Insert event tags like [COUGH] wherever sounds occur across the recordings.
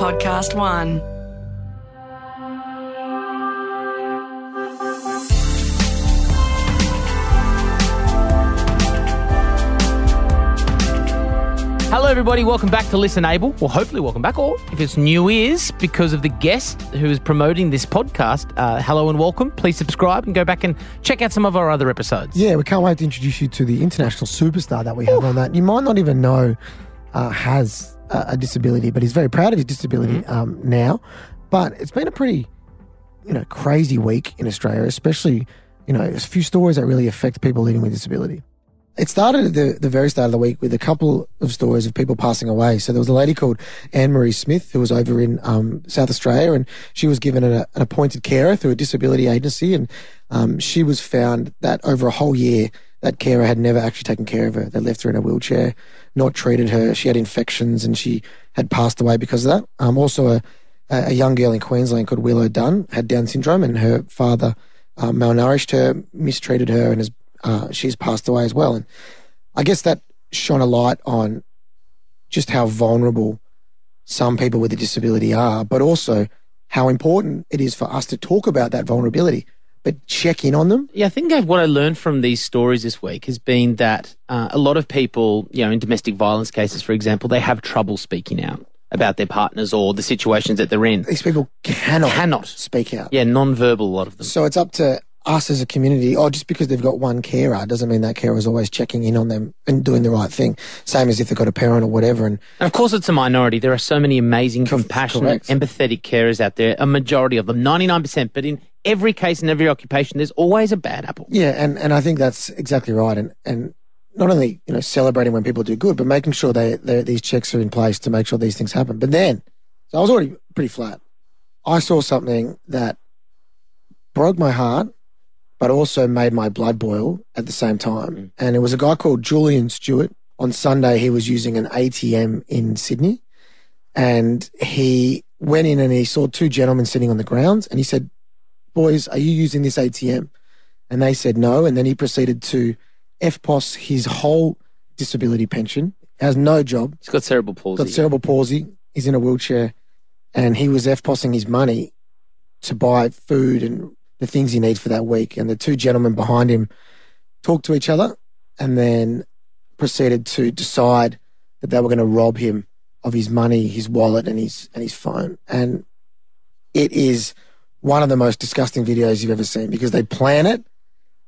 Podcast One. Hello, everybody. Welcome back to Listen Able. Well, hopefully, welcome back. Or if it's new ears because of the guest who is promoting this podcast, uh, hello and welcome. Please subscribe and go back and check out some of our other episodes. Yeah, we can't wait to introduce you to the international superstar that we have on that. You might not even know uh, has a, a disability, but he's very proud of his disability um, now. But it's been a pretty, you know, crazy week in Australia, especially, you know, there's a few stories that really affect people living with disability. It started at the, the very start of the week with a couple of stories of people passing away. So there was a lady called Anne Marie Smith who was over in um, South Australia and she was given a, an appointed carer through a disability agency. And um, she was found that over a whole year, that carer had never actually taken care of her. They left her in a wheelchair, not treated her. She had infections and she had passed away because of that. Um, also, a, a young girl in Queensland called Willow Dunn had Down syndrome and her father uh, malnourished her, mistreated her, and has uh, she's passed away as well. And I guess that shone a light on just how vulnerable some people with a disability are, but also how important it is for us to talk about that vulnerability, but check in on them. Yeah, I think Gav, what I learned from these stories this week has been that uh, a lot of people, you know, in domestic violence cases, for example, they have trouble speaking out about their partners or the situations that they're in. These people cannot, Cannot. speak out. Yeah, non-verbal, a lot of them. So it's up to us as a community. Oh, just because they've got one carer doesn't mean that carer is always checking in on them and doing the right thing. Same as if they've got a parent or whatever. And And of course, it's a minority. There are so many amazing, compassionate, correct. empathetic carers out there. A majority of them, ninety-nine percent. But in every case, in every occupation, there's always a bad apple. yeah, and, and I think that's exactly right. And, and not only, you know, celebrating when people do good, but making sure they, these checks are in place to make sure these things happen. But then, so I was already pretty flat. I saw something that broke my heart, but also made my blood boil at the same time. Mm. And it was a guy called Julian Stewart. On Sunday, he was using an ATM in Sydney. And he went in and he saw two gentlemen sitting on the grounds. And he said, Boys, are you using this ATM? And they said no. And then he proceeded to EFTPOS his whole disability pension, has no job, He's got cerebral palsy. got cerebral palsy, he's in a wheelchair, and he was EFTPOSing his money to buy food and the things he needs for that week. And the two gentlemen behind him talked to each other and then proceeded to decide that they were going to rob him of his money, his wallet, and his and his phone. And it is one of the most disgusting videos you've ever seen because they plan it.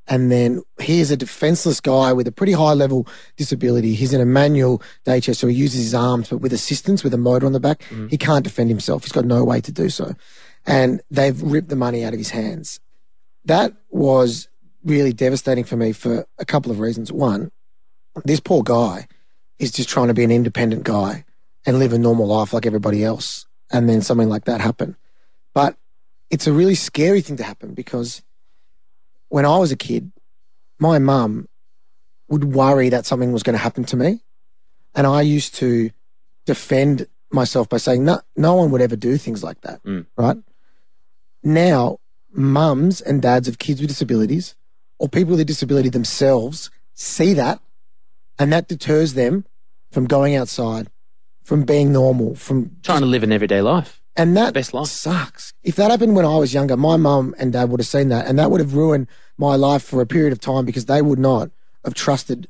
And then here's a defenseless guy with a pretty high level disability. He's in a manual daycare, so he uses his arms, but with assistance, with a motor on the back. Mm. He can't defend himself. He's got no way to do so. And they've ripped the money out of his hands. That was really devastating for me for a couple of reasons. One, this poor guy is just trying to be an independent guy and live a normal life like everybody else. And then something like that happened. But it's a really scary thing to happen because when I was a kid, my mum would worry that something was going to happen to me. And I used to defend myself by saying, no, no one would ever do things like that. Mm. Right. Now, mums and dads of kids with disabilities or people with a disability themselves see that and that deters them from going outside, from being normal, from Trying to live an everyday life. And that Best life. sucks. If that happened when I was younger, my mum and dad would have seen that, and that would have ruined my life for a period of time because they would not have trusted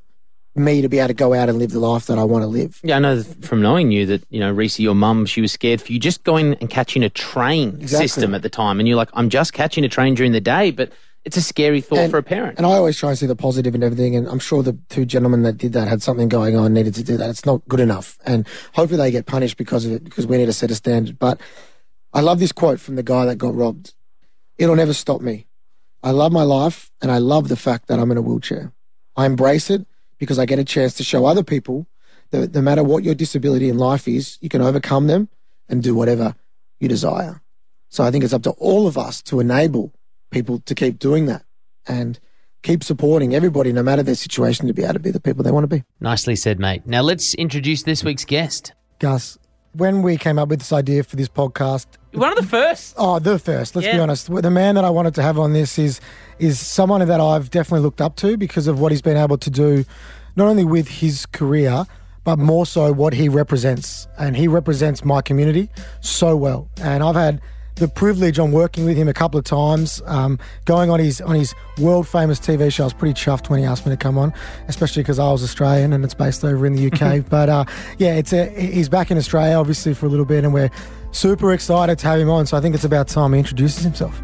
me to be able to go out and live the life that I want to live. Yeah, I know from knowing you that, you know, Reese, your mum, she was scared for you just going and catching a train Exactly. system at the time. And you're like, I'm just catching a train during the day, but it's a scary thought And- for a parent. And I always try and see the positive in everything. And I'm sure the two gentlemen that did that had something going on, needed to do that. It's not good enough. And hopefully they get punished because of it, because we need to set a standard. But I love this quote from the guy that got robbed. It'll never stop me. I love my life and I love the fact that I'm in a wheelchair. I embrace it because I get a chance to show other people that no matter what your disability in life is, you can overcome them and do whatever you desire. So I think it's up to all of us to enable people to keep doing that and keep supporting everybody, no matter their situation, to be able to be the people they want to be. Nicely said, mate. Now let's introduce this week's guest. Gus, when we came up with this idea for this podcast, One of the first. oh, the first, let's be honest, the man that I wanted to have on this is is someone that I've definitely looked up to because of what he's been able to do, not only with his career, but more so what he represents. And he represents my community so well. And I've had the privilege on working with him a couple of times, um, going on his on his world famous TV show. I was pretty chuffed when he asked me to come on, especially because I was Australian and it's based over in the UK. [LAUGHS] but uh, yeah, it's a, he's back in Australia obviously for a little bit, and we're super excited to have him on. So I think it's about time he introduces himself.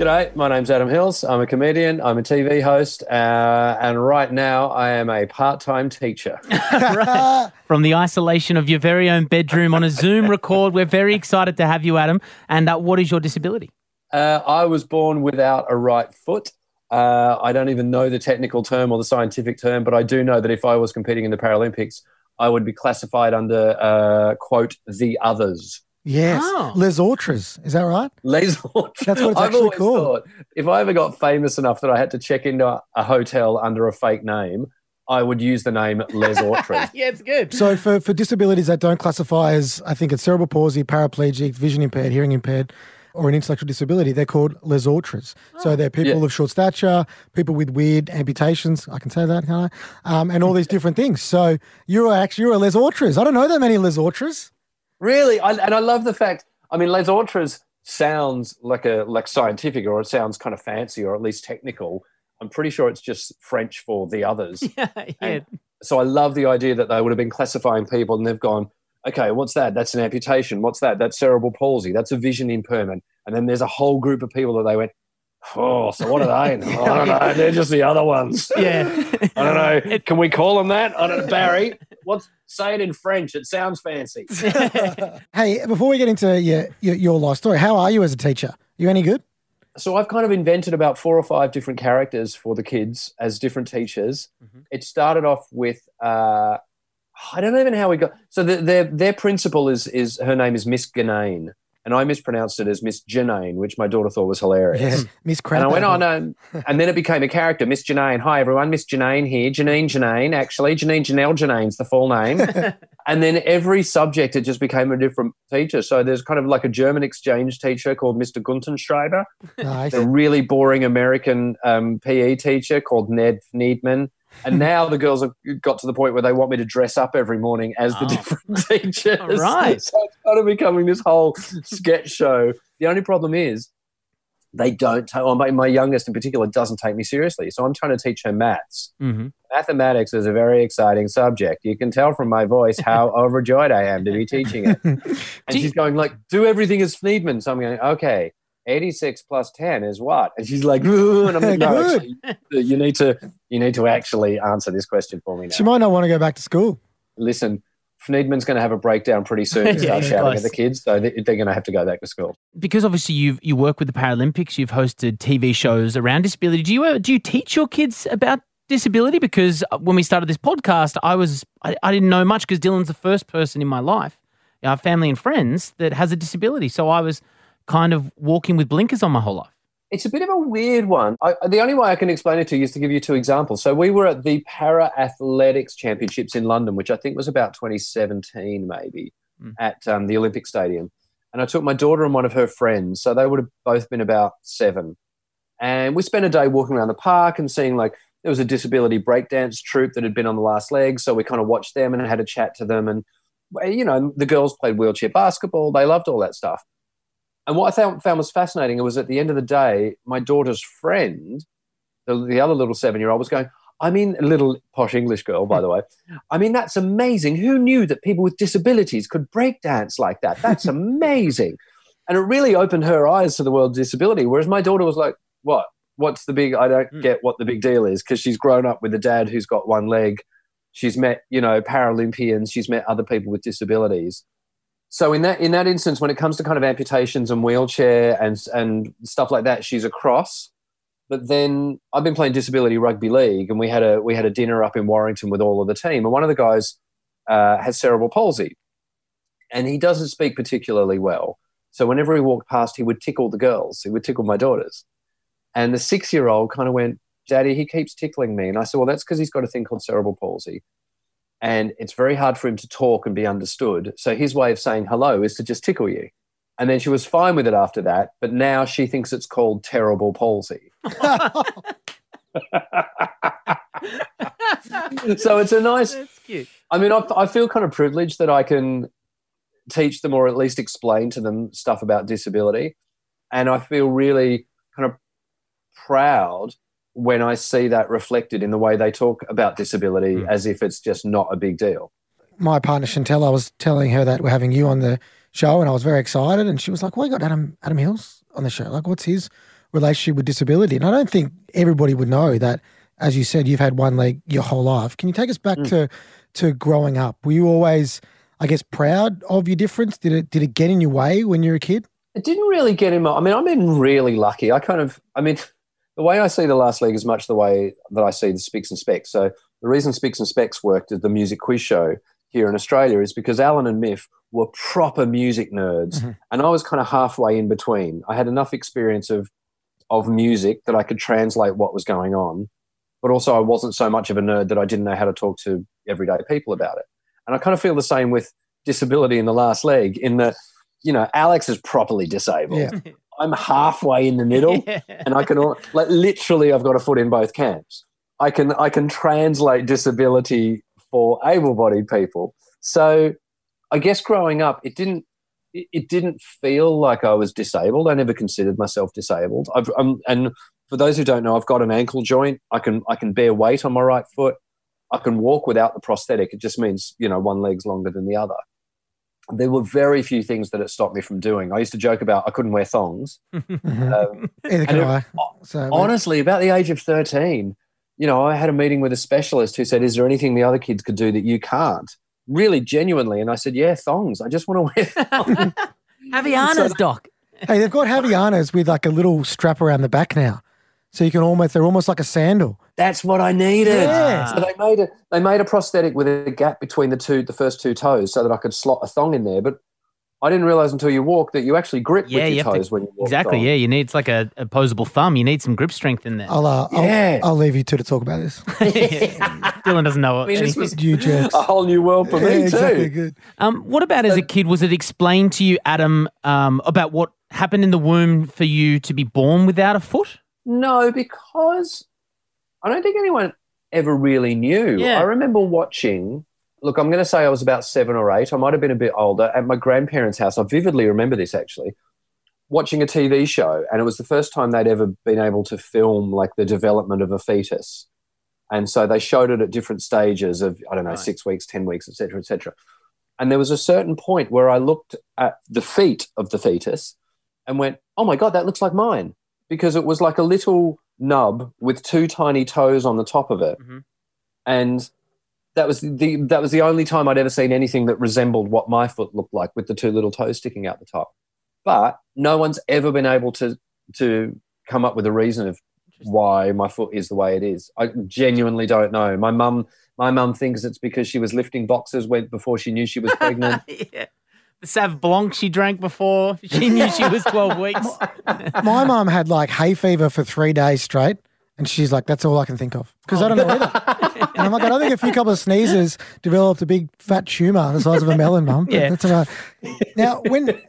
G'day, my name's Adam Hills. I'm a comedian, I'm a TV host, uh, and right now I am a part time teacher. [LAUGHS] right. From the isolation of your very own bedroom on a Zoom record, we're very excited to have you, Adam. And uh, what is your disability? Uh, I was born without a right foot. Uh, I don't even know the technical term or the scientific term, but I do know that if I was competing in the Paralympics, I would be classified under, uh, quote, the others. Yes, oh. Les Autres. Is that right? Les Autres. That's what it's I've actually called. Thought, if I ever got famous enough that I had to check into a hotel under a fake name, I would use the name Les [LAUGHS] Autres. yeah, it's good. So for, for disabilities that don't classify as, I think it's cerebral palsy, paraplegic, vision impaired, hearing impaired, or an intellectual disability, they're called les autres. Oh. So they're people yeah. of short stature, people with weird amputations. I can say that, can't I? Um, and all these [LAUGHS] different things. So you're actually you're a les autres. I don't know that many les autres. Really, I, and I love the fact. I mean, Les Autres sounds like a like scientific, or it sounds kind of fancy, or at least technical. I'm pretty sure it's just French for the others. [LAUGHS] Yeah, yeah. so I love the idea that they would have been classifying people, and they've gone, okay, what's that? That's an amputation. What's that? That's cerebral palsy. That's a vision impairment. And then there's a whole group of people that they went, Oh, so what are they? [LAUGHS] I don't know. They're just the other ones. Yeah. [LAUGHS] I don't know. Can we call them that? I don't know. Barry, what's say it in French? It sounds fancy. [LAUGHS] hey, before we get into your, your, your life story, how are you as a teacher? You any good? So I've kind of invented about four or five different characters for the kids as different teachers. Mm-hmm. It started off with uh, I don't even know how we got. So the, their their principal is is her name is Miss Ganane and I mispronounced it as Miss Janine, which my daughter thought was hilarious. Yeah, Miss Crab. And I went, oh no. and then it became a character, Miss Janine. Hi everyone, Miss Janine here. Janine Janine, actually. Janine Janelle Janine's the full name. [LAUGHS] and then every subject it just became a different teacher. So there's kind of like a German exchange teacher called Mr. Guntenschreiber. Nice. A really boring American um, PE teacher called Ned Needman and now the girls have got to the point where they want me to dress up every morning as the oh. different [LAUGHS] teachers. Right. [LAUGHS] So it's kind of becoming this whole sketch show. The only problem is they don't take, well, my, my youngest in particular doesn't take me seriously. So I'm trying to teach her maths. Mm-hmm. Mathematics is a very exciting subject. You can tell from my voice how [LAUGHS] overjoyed I am to be teaching it. And she's going like, do everything as Friedman. So I'm going, okay. 86 plus 10 is what? And she's like, and I'm like, [LAUGHS] no, actually, you need to you need to actually answer this question for me now. She might not want to go back to school. Listen, Fneedman's going to have a breakdown pretty soon [LAUGHS] and start yeah, shouting at the kids, so they're going to have to go back to school. Because obviously you you work with the Paralympics, you've hosted TV shows around disability. Do you uh, do you teach your kids about disability? Because uh, when we started this podcast, I was I, I didn't know much because Dylan's the first person in my life, our family and friends, that has a disability. So I was kind of walking with blinkers on my whole life? It's a bit of a weird one. I, the only way I can explain it to you is to give you two examples. So we were at the Para Athletics Championships in London, which I think was about 2017, maybe, mm. at um, the Olympic Stadium. And I took my daughter and one of her friends. So they would have both been about seven. And we spent a day walking around the park and seeing like there was a disability breakdance troupe that had been on the last leg. So we kind of watched them and had a chat to them. And, you know, the girls played wheelchair basketball. They loved all that stuff. And what I found, found was fascinating was at the end of the day, my daughter's friend, the, the other little seven year old, was going, I mean, a little posh English girl, by the way. I mean, that's amazing. Who knew that people with disabilities could break dance like that? That's amazing. [LAUGHS] and it really opened her eyes to the world of disability. Whereas my daughter was like, what? What's the big, I don't mm. get what the big deal is because she's grown up with a dad who's got one leg. She's met, you know, Paralympians. She's met other people with disabilities so in that in that instance, when it comes to kind of amputations and wheelchair and and stuff like that, she's across. But then I've been playing disability rugby league, and we had a we had a dinner up in Warrington with all of the team, and one of the guys uh, has cerebral palsy, and he doesn't speak particularly well. So whenever he walked past, he would tickle the girls. He would tickle my daughters, and the six year old kind of went, "Daddy, he keeps tickling me," and I said, "Well, that's because he's got a thing called cerebral palsy." And it's very hard for him to talk and be understood. So his way of saying hello is to just tickle you. And then she was fine with it after that, but now she thinks it's called terrible palsy. [LAUGHS] [LAUGHS] so it's a nice. I mean, I, I feel kind of privileged that I can teach them or at least explain to them stuff about disability, and I feel really kind of proud when I see that reflected in the way they talk about disability Mm. as if it's just not a big deal. My partner Chantel, I was telling her that we're having you on the show, and I was very excited. And she was like, "Why you got Adam Adam Hills on the show? Like, what's his relationship with disability?" And I don't think everybody would know that. As you said, you've had one leg your whole life. Can you take us back Mm. to to growing up? Were you always, I guess, proud of your difference? Did it did it get in your way when you were a kid? It didn't really get in my. I mean, I've been really lucky. I kind of. I mean, the way I see the last leg is much the way that I see the Spicks and Specks. So the reason Spicks and Specks worked as the music quiz show here in Australia is because Alan and Myf were proper music nerds, Mhm. and I was kind of halfway in between. I had enough experience of of music that I could translate what was going on, but also I wasn't so much of a nerd that I didn't know how to talk to everyday people about it. And I kind of feel the same with disability in the last leg, in that you know Alex is properly disabled. Yeah. [LAUGHS] I'm halfway in the middle, [LAUGHS] Yeah. and I can like literally I've got a foot in both camps. I can I can translate disability for able-bodied people. So I guess growing up, it didn't it, didn't feel like I was disabled. I never considered myself disabled. I've, um, and for those who don't know, I've got an ankle joint. I can I can bear weight on my right foot. I can walk without the prosthetic. It just means you know one leg's longer than the other. There were very few things that it stopped me from doing. I used to joke about I couldn't wear thongs. Mhm. [LAUGHS] Um, Either can it- I. So honestly, about the age of 13, you know, I had a meeting with a specialist who said, Is there anything the other kids could do that you can't? Really genuinely. And I said, Yeah, thongs. I just want to wear [LAUGHS] thongs. Havaianas, Doc. hey, they've got Havaianas with like a little strap around the back now, so you can almost they're almost like a sandal. That's what I needed. Yeah. So they made a they made a prosthetic with a gap between the two the first two toes so that I could slot a thong in there. But I didn't realize until you walk that you actually grip Yeah, with you your to- toes when you walk. Exactly. thong. Yeah, you need it's like a opposable thumb. You need some grip strength in there. I'll, uh, Yeah. I'll I'll leave you two to talk about this. [LAUGHS] Dylan doesn't know. I mean, this anything. was You jerks. a whole new world for Yeah, me exactly. too. Good. Um, what about as a kid? Was it explained to you, Adam, um, about what happened in the womb for you to be born without a foot? No, because I don't think anyone ever really knew. Yeah. I remember watching. Look, I'm going to say I was about seven or eight. I might have been a bit older at my grandparents' house. I vividly remember this actually. Watching a TV show, and it was the first time they'd ever been able to film like the development of a fetus, and so they showed it at different stages of I don't know Right. six weeks, ten weeks, etc., etc. And there was a certain point where I looked at the feet of the fetus and went, "Oh my god, that looks like mine," because it was like a little nub with two tiny toes on the top of it, Mhm. and that was the that was the only time I'd ever seen anything that resembled what my foot looked like with the two little toes sticking out the top. But no one's ever been able to to come up with a reason of why my foot is the way it is. I genuinely don't know. My mum my mum thinks it's because she was lifting boxes when before she knew she was pregnant. [LAUGHS] yeah. The Sav Blanc she drank before she knew she [LAUGHS] was 12 weeks. My mum had like hay fever for three days straight, and she's like, "That's all I can think of," because I don't know oh, either. And I'm like, I don't think a few couple of sneezes developed a big fat tumor the size of a melon, mum. Yeah. That's all right. Now, when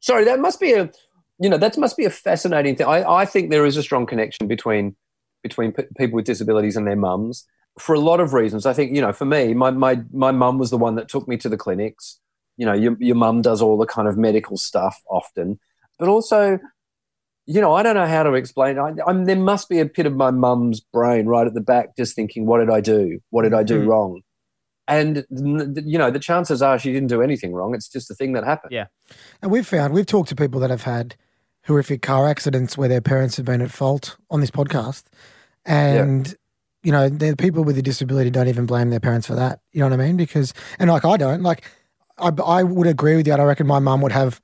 Sorry, that must be a you know that must be a fascinating thing. I, I think there is a strong connection between between p- people with disabilities and their mums for a lot of reasons. I think you know for me, my my my mum was the one that took me to the clinics. You know, your your mum does all the kind of medical stuff often, but also. You know, I don't know how to explain. I, I'm, there must be a bit of my mum's brain right at the back, just thinking, "What did I do? What did I do Mhm. wrong?" And you know, the chances are she didn't do anything wrong. It's just a thing that happened. Yeah. And we've found, we've talked to people that have had horrific car accidents where their parents have been at fault on this podcast. And, you know, the people with a disability don't even blame their parents for that. You know what I mean? Because, and like I don't, like, I, I would agree with you. and I reckon my mum would have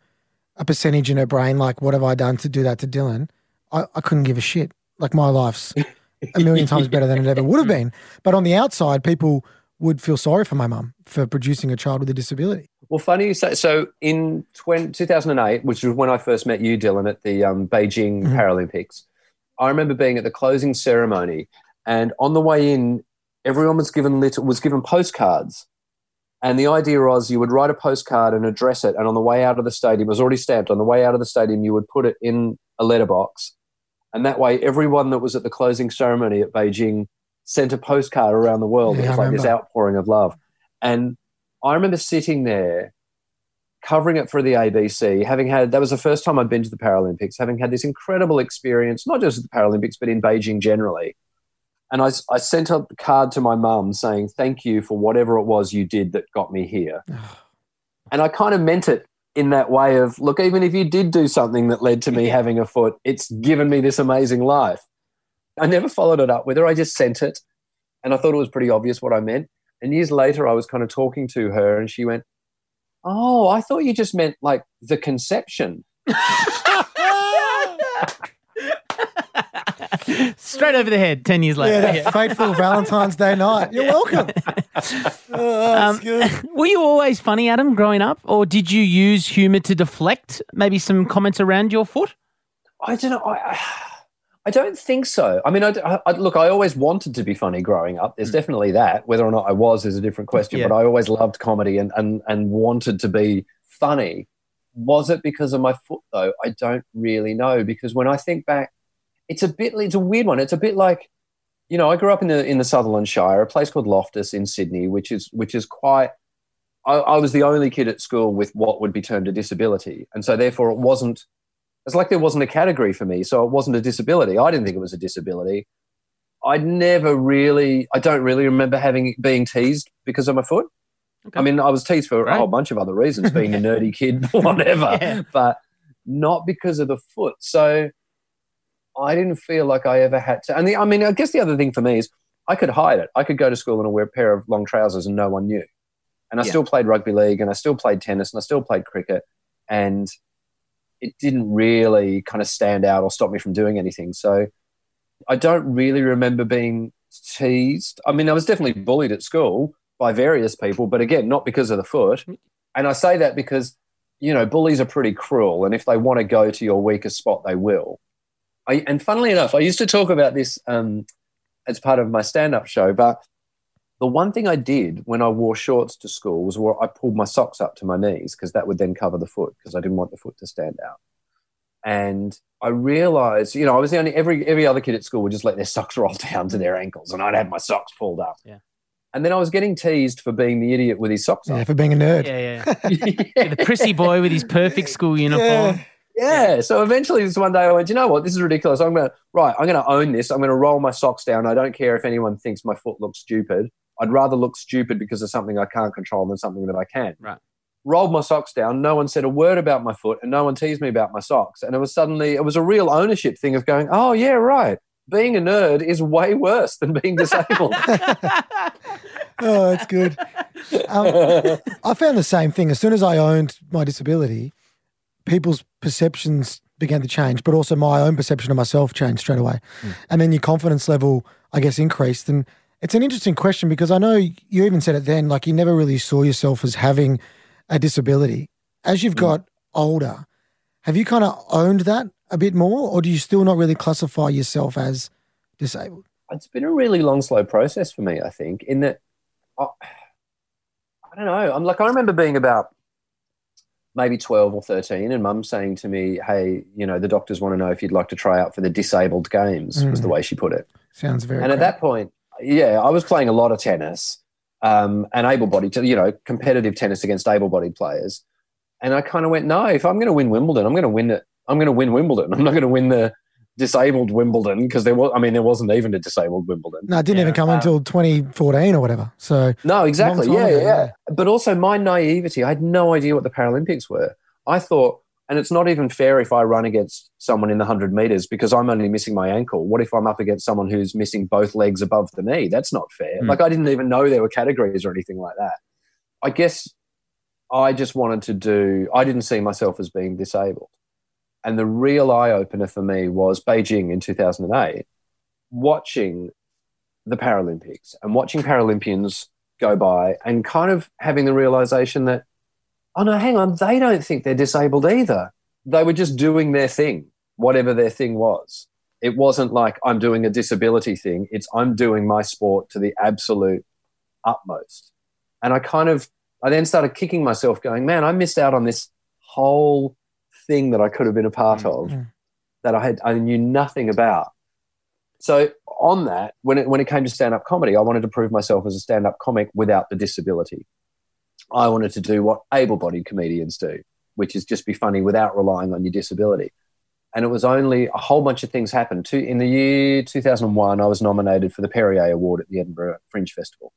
a percentage in her brain, like, what have I done to do that to Dylan? I, I couldn't give a shit. Like, my life's a million times better than it ever would have been. But on the outside, people would feel sorry for my mum for producing a child with a disability. Well, funny you say. So in 20, 2008, which was when I first met you, Dylan, at the um, Beijing Mhm. Paralympics, I remember being at the closing ceremony, and on the way in, everyone was given lit- was given postcards, and the idea was you would write a postcard and address it, and on the way out of the stadium, it was already stamped. On the way out of the stadium, you would put it in a letterbox, and that way, everyone that was at the closing ceremony at Beijing sent a postcard around the world. Yeah, it was like this outpouring of love. And I remember sitting there covering it for the ABC, having had that was the first time I'd been to the Paralympics, having had this incredible experience, not just at the Paralympics, but in Beijing generally. And I, I sent a card to my mum saying, Thank you for whatever it was you did that got me here. and I kind of meant it in that way of, look, even if you did do something that led to me having a foot, it's given me this amazing life. I never followed it up with her. I just sent it. And I thought it was pretty obvious what I meant. And years later, I was kind of talking to her and she went, Oh, I thought you just meant like the conception. [LAUGHS] [LAUGHS] [LAUGHS] Straight over the head. Ten years Yeah, later. that Yeah. fateful Valentine's Day night. You're welcome. [LAUGHS] Oh, that's Um, good. [LAUGHS] Were you always funny, Adam, growing up, or did you use humour to deflect maybe some comments around your foot? I don't know. I, I don't think so. I mean, I, I- look, I always wanted to be funny growing up. There's definitely that. Whether or not I was is a different question. Yeah. But I always loved comedy and, and, and wanted to be funny. Was it because of my foot, though? I don't really know. Because when I think back, it's a bit, it's a weird one. It's a bit like, you know, I grew up in the in the Sutherland Shire, a place called Loftus in Sydney, which is which is quite. I, I was the only kid at school with what would be termed a disability, and so therefore it wasn't it's like there wasn't a category for me, so it wasn't a disability. I didn't think it was a disability. I never really, I don't really remember having being teased because of my foot. Okay. I mean, I was teased for Right. a whole bunch of other reasons, being a [LAUGHS] nerdy kid, [LAUGHS] whatever, Yeah. but not because of the foot. So I didn't feel like I ever had to. And the, I mean, I guess the other thing for me is I could hide it. I could go to school and wear a pair of long trousers and no one knew. And I Yeah. still played rugby league and I still played tennis and I still played cricket. And it didn't really kind of stand out or stop me from doing anything. So I don't really remember being teased. I mean, I was definitely bullied at school by various people, but again, not because of the foot. Mm. And I say that because, you know, bullies are pretty cruel. And if they want to go to your weakest spot, they will. I, and funnily enough, I used to talk about this um, as part of my stand up show, but the one thing I did when I wore shorts to school was where I pulled my socks up to my knees because that would then cover the foot because I didn't want the foot to stand out. And I realized, you know, I was the only every every other kid at school would just let their socks roll [LAUGHS] down to their ankles, and I'd have my socks pulled up. Yeah. And then I was getting teased for being the idiot with his socks on. Yeah, up. for being a nerd. Yeah, yeah. yeah. [LAUGHS] the prissy boy with his perfect [LAUGHS] school uniform. Yeah. So eventually, this one day, I went, you know what? This is ridiculous. I'm going to, right, I'm going to own this. I'm going to roll my socks down. I don't care if anyone thinks my foot looks stupid. I'd rather look stupid because of something I can't control than something that I can. Right. Rolled my socks down. No one said a word about my foot and no one teased me about my socks. And it was suddenly, it was a real ownership thing of going, oh, yeah, right. Being a nerd is way worse than being disabled. [LAUGHS] [LAUGHS] Oh, that's good. Um, [LAUGHS] I found the same thing. As soon as I owned my disability, people's perceptions began to change, but also my own perception of myself changed straight away. Hmm. And then your confidence level, I guess, increased. And it's an interesting question because I know you even said it then, like you never really saw yourself as having a disability. As you've hmm. got older, have you kind of owned that a bit more, or do you still not really classify yourself as disabled? it's been a really long, slow process for me, I think, in that I, I don't know. I'm like, I remember being about maybe 12 or 13 and mum saying to me, Hey, you know, the doctors want to know if you'd like to try out for the disabled games, was the way she put it. Sounds very. And at that point, yeah, I was playing a lot of tennis um, and able bodied, you know, competitive tennis against able bodied players. And I kind of went, no, if I'm going to win Wimbledon, I'm going to win it. I'm going to win Wimbledon. I'm not going to win the disabled Wimbledon because there was, I mean, there wasn't even a disabled Wimbledon. No, it didn't Yeah, even come um, until 2014 or whatever. So No, exactly. Yeah, ago, yeah, yeah. But also my naivety, I had no idea what the Paralympics were. I thought, and it's not even fair if I run against someone in the 100 meters because I'm only missing my ankle. What if I'm up against someone who's missing both legs above the knee? That's not fair. Mm. Like, I didn't even know there were categories or anything like that. I guess I just wanted to do, I didn't see myself as being disabled. And the real eye opener for me was Beijing in 2008, watching the Paralympics and watching Paralympians go by and kind of having the realization that, oh no, hang on, they don't think they're disabled either. They were just doing their thing, whatever their thing was. It wasn't like I'm doing a disability thing, it's I'm doing my sport to the absolute utmost. And I kind of, I then started kicking myself, going, man, I missed out on this whole thing that I could have been a part of Mm. that I had, I knew nothing about. So on that, when it when it came to stand up comedy, I wanted to prove myself as a stand up comic without the disability. I wanted to do what able bodied comedians do, which is just be funny without relying on your disability. And it was only a whole bunch of things happened. In the year 2001, I was nominated for the Perrier Award at the Edinburgh Fringe Festival,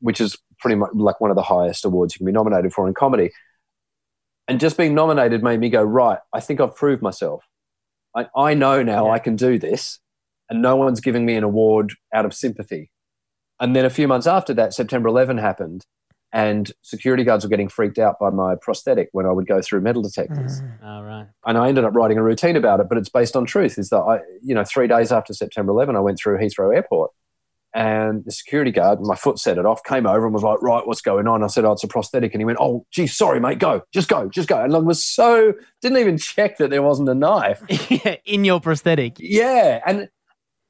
which is pretty much like one of the highest awards you can be nominated for in comedy. And just being nominated made me go, right, I think I've proved myself. I, I know now Yeah. I can do this, and no one's giving me an award out of sympathy. And then a few months after that, September 11 happened, and security guards were getting freaked out by my prosthetic when I would go through metal detectors. All right. And I ended up writing a routine about it, but it's based on truth. Is that I, you know, three days after September 11, I went through Heathrow Airport, and the security guard, my foot set it off, came over and was like, "Right, what's going on?" I said, "Oh, it's a prosthetic," and he went, "Oh, gee, sorry, mate, go, just go, just go." And I was so didn't even check that there wasn't a knife. [LAUGHS] in your prosthetic. Yeah, and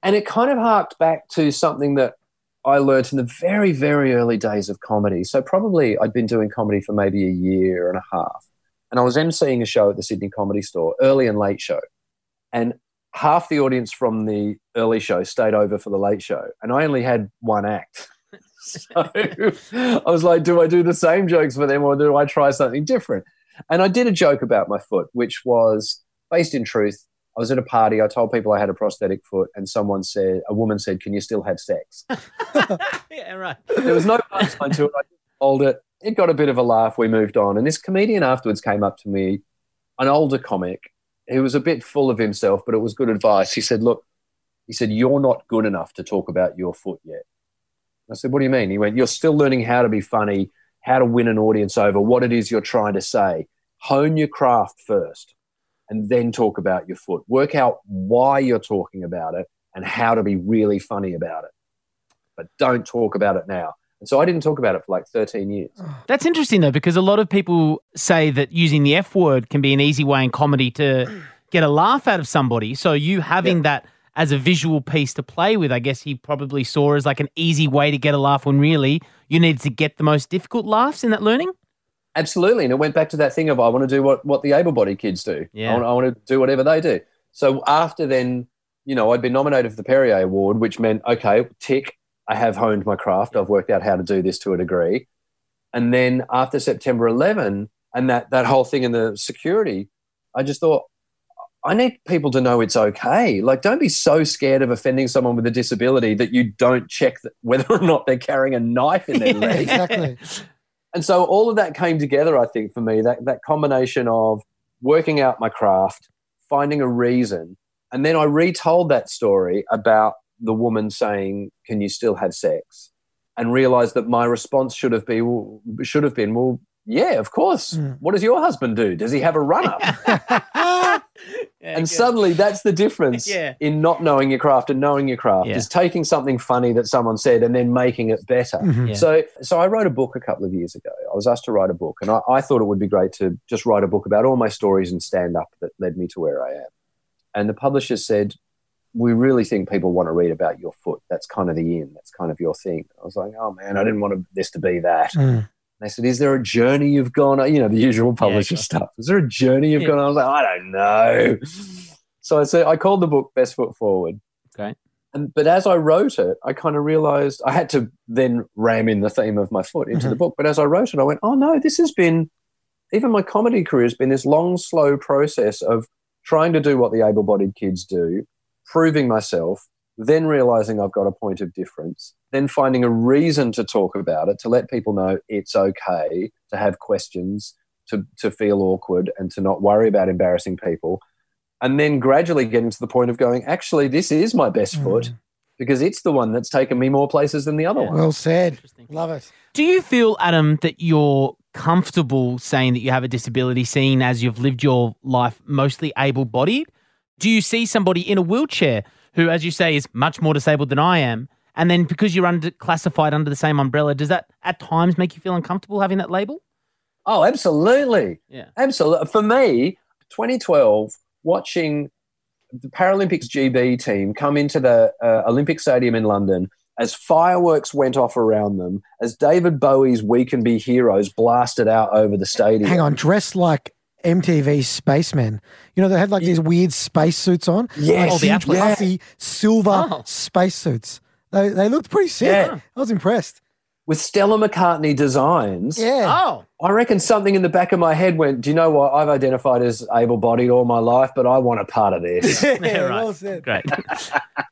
and it kind of harked back to something that I learned in the very very early days of comedy. So probably I'd been doing comedy for maybe a year and a half, and I was emceeing a show at the Sydney Comedy Store, early and late show, and half the audience from the early show stayed over for the late show, and I only had one act. [LAUGHS] so I was like, do I do the same jokes for them or do I try something different? And I did a joke about my foot, which was based in truth. I was at a party. I told people I had a prosthetic foot, and someone said, a woman said, "Can you still have sex?" [LAUGHS] [LAUGHS] yeah, right. There was no punchline to it. I just told it. It got a bit of a laugh. We moved on, and this comedian afterwards came up to me, an older comic, who was a bit full of himself, but it was good advice. He said, "Look," he said, "you're not good enough to talk about your foot yet." I said, "What do you mean?" He went, "You're still learning how to be funny, how to win an audience over, what it is you're trying to say. Hone your craft first, and then talk about your foot. Work out why you're talking about it and how to be really funny about it, but don't talk about it now." And so I didn't talk about it for like 13 years. [SIGHS] That's interesting though, because a lot of people say that using the F word can be an easy way in comedy to [CLEARS THROAT] get a laugh out of somebody. So you having that as a visual piece to play with, I guess he probably saw as like an easy way to get a laugh when really you needed to get the most difficult laughs in that learning. Absolutely. And it went back to that thing of I want to do what, what the able bodied kids do. Yeah. I, want, I want to do whatever they do. So after then, you know, I'd been nominated for the Perrier Award, which meant, okay, tick, I have honed my craft. I've worked out how to do this to a degree. And then after September 11 and that, that whole thing in the security, I just thought, I need people to know it's okay. Like, don't be so scared of offending someone with a disability that you don't check that whether or not they're carrying a knife in their [LAUGHS] leg Exactly. and so all of that came together i think for me that, that combination of working out my craft finding a reason and then i retold that story about the woman saying can you still have sex and realized that my response should have been should have been well yeah of course Mm. what does your husband do does he have a runner [LAUGHS] and suddenly that's the difference Yeah. in not knowing your craft and knowing your craft Yeah. is taking something funny that someone said and then making it better Mhm. Yeah. so, so I wrote a book a couple of years ago. I was asked to write a book, and I, I thought it would be great to just write a book about all my stories and stand up that led me to where I am. And the publisher said, "We really think people want to read about your foot. That's kind of the in. That's kind of your thing." I was like, "Oh man, I didn't want this to be that." Mm. They said, "Is there a journey you've gone on?" You know, the usual publisher sure. stuff. Is there a journey you've Yeah. gone on? I was like, "I don't know." So I said, I called the book "Best Foot Forward." Okay. And but as I wrote it, I kind of realized I had to then ram in the theme of my foot into the book. But as I wrote it, I went, "Oh no, this has been." Even my comedy career has been this long, slow process of trying to do what the able-bodied kids do, proving myself, then realizing I've got a point of difference, then finding a reason to talk about it, to let people know it's okay to have questions, to, to feel awkward, and to not worry about embarrassing people. And then gradually getting to the point of going, actually, this is my best hmm. foot because it's the one that's taken me more places than the other Yeah. one. Well said. Love it. Do you feel, Adam, that you're comfortable saying that you have a disability, seeing as you've lived your life mostly able bodied? Do you see somebody in a wheelchair who, as you say, is much more disabled than I am? And then because you're under, classified under the same umbrella, does that at times make you feel uncomfortable having that label? Oh, absolutely. Yeah. Absolutely. For me, 2012, watching the Paralympics GB team come into the uh, Olympic Stadium in London as fireworks went off around them, as David Bowie's We Can Be Heroes blasted out over the stadium. Hang on, dressed like MTV Spacemen. You know, they had like these weird space suits on. Yes. like Oh, the huge, athletes. puffy silver Oh. space suits. They they looked pretty sick. Yeah. I was impressed. With Stella McCartney designs, Yeah. Oh, I reckon something in the back of my head went, Do you know what? I've identified as able bodied all my life, but I want a part of this. [LAUGHS] Yeah, Yeah, right. well said. great. [LAUGHS]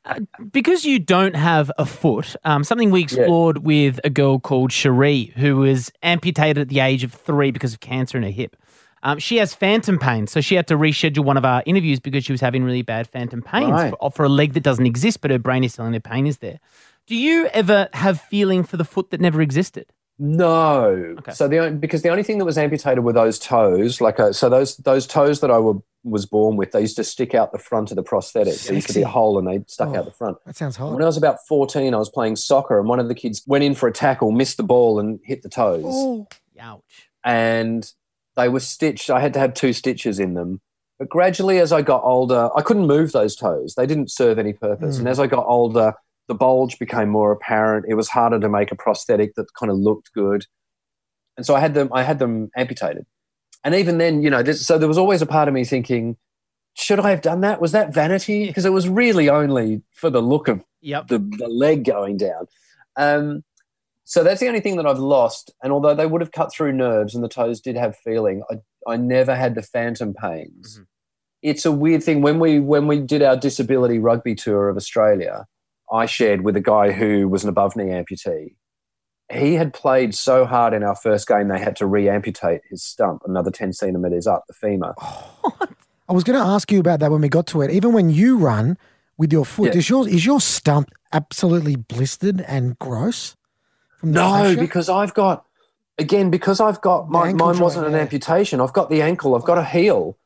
Uh, because you don't have a foot, um, something we explored with a girl called Cherie, who was amputated at the age of three because of cancer in her hip. Um, she has phantom pain, so she had to reschedule one of our interviews because she was having really bad phantom pains Right. for, for a leg that doesn't exist, but her brain is telling her pain is there. Do you ever have feeling for the foot that never existed? No. Okay. So the because the only thing that was amputated were those toes, like uh so those those toes that I were, was born with, they used to stick out the front of the prosthetic. There used to be a hole and they stuck Oh. out the front. That sounds hard. When I was about 14, I was playing soccer and one of the kids went in for a tackle, missed the ball and hit the toes. Oh, Ouch. And they were stitched. I had to have two stitches in them. But gradually, as I got older, I couldn't move those toes. They didn't serve any purpose. Mm. And as I got older, the bulge became more apparent. It was harder to make a prosthetic that kind of looked good. And so I had them, I had them amputated. And even then, you know, there's, so there was always a part of me thinking, should I have done that? Was that vanity? Because it was really only for the look of Yep. the, the leg going down. Um, so that's the only thing that I've lost. And although they would have cut through nerves and the toes did have feeling, I, I never had the phantom pains. Mhm. It's a weird thing. When we when we did our disability rugby tour of Australia, I shared with a guy who was an above knee amputee. He had played so hard in our first game they had to re-amputate his stump another 10 centimeters up the femur. [LAUGHS] I was going to ask you about that when we got to it. Even when you run with your foot, Yeah. is your is your stump absolutely blistered and gross? From No, pressure? because I've got again because I've got my, mine wasn't an yeah. amputation. I've got the ankle. I've got a heel.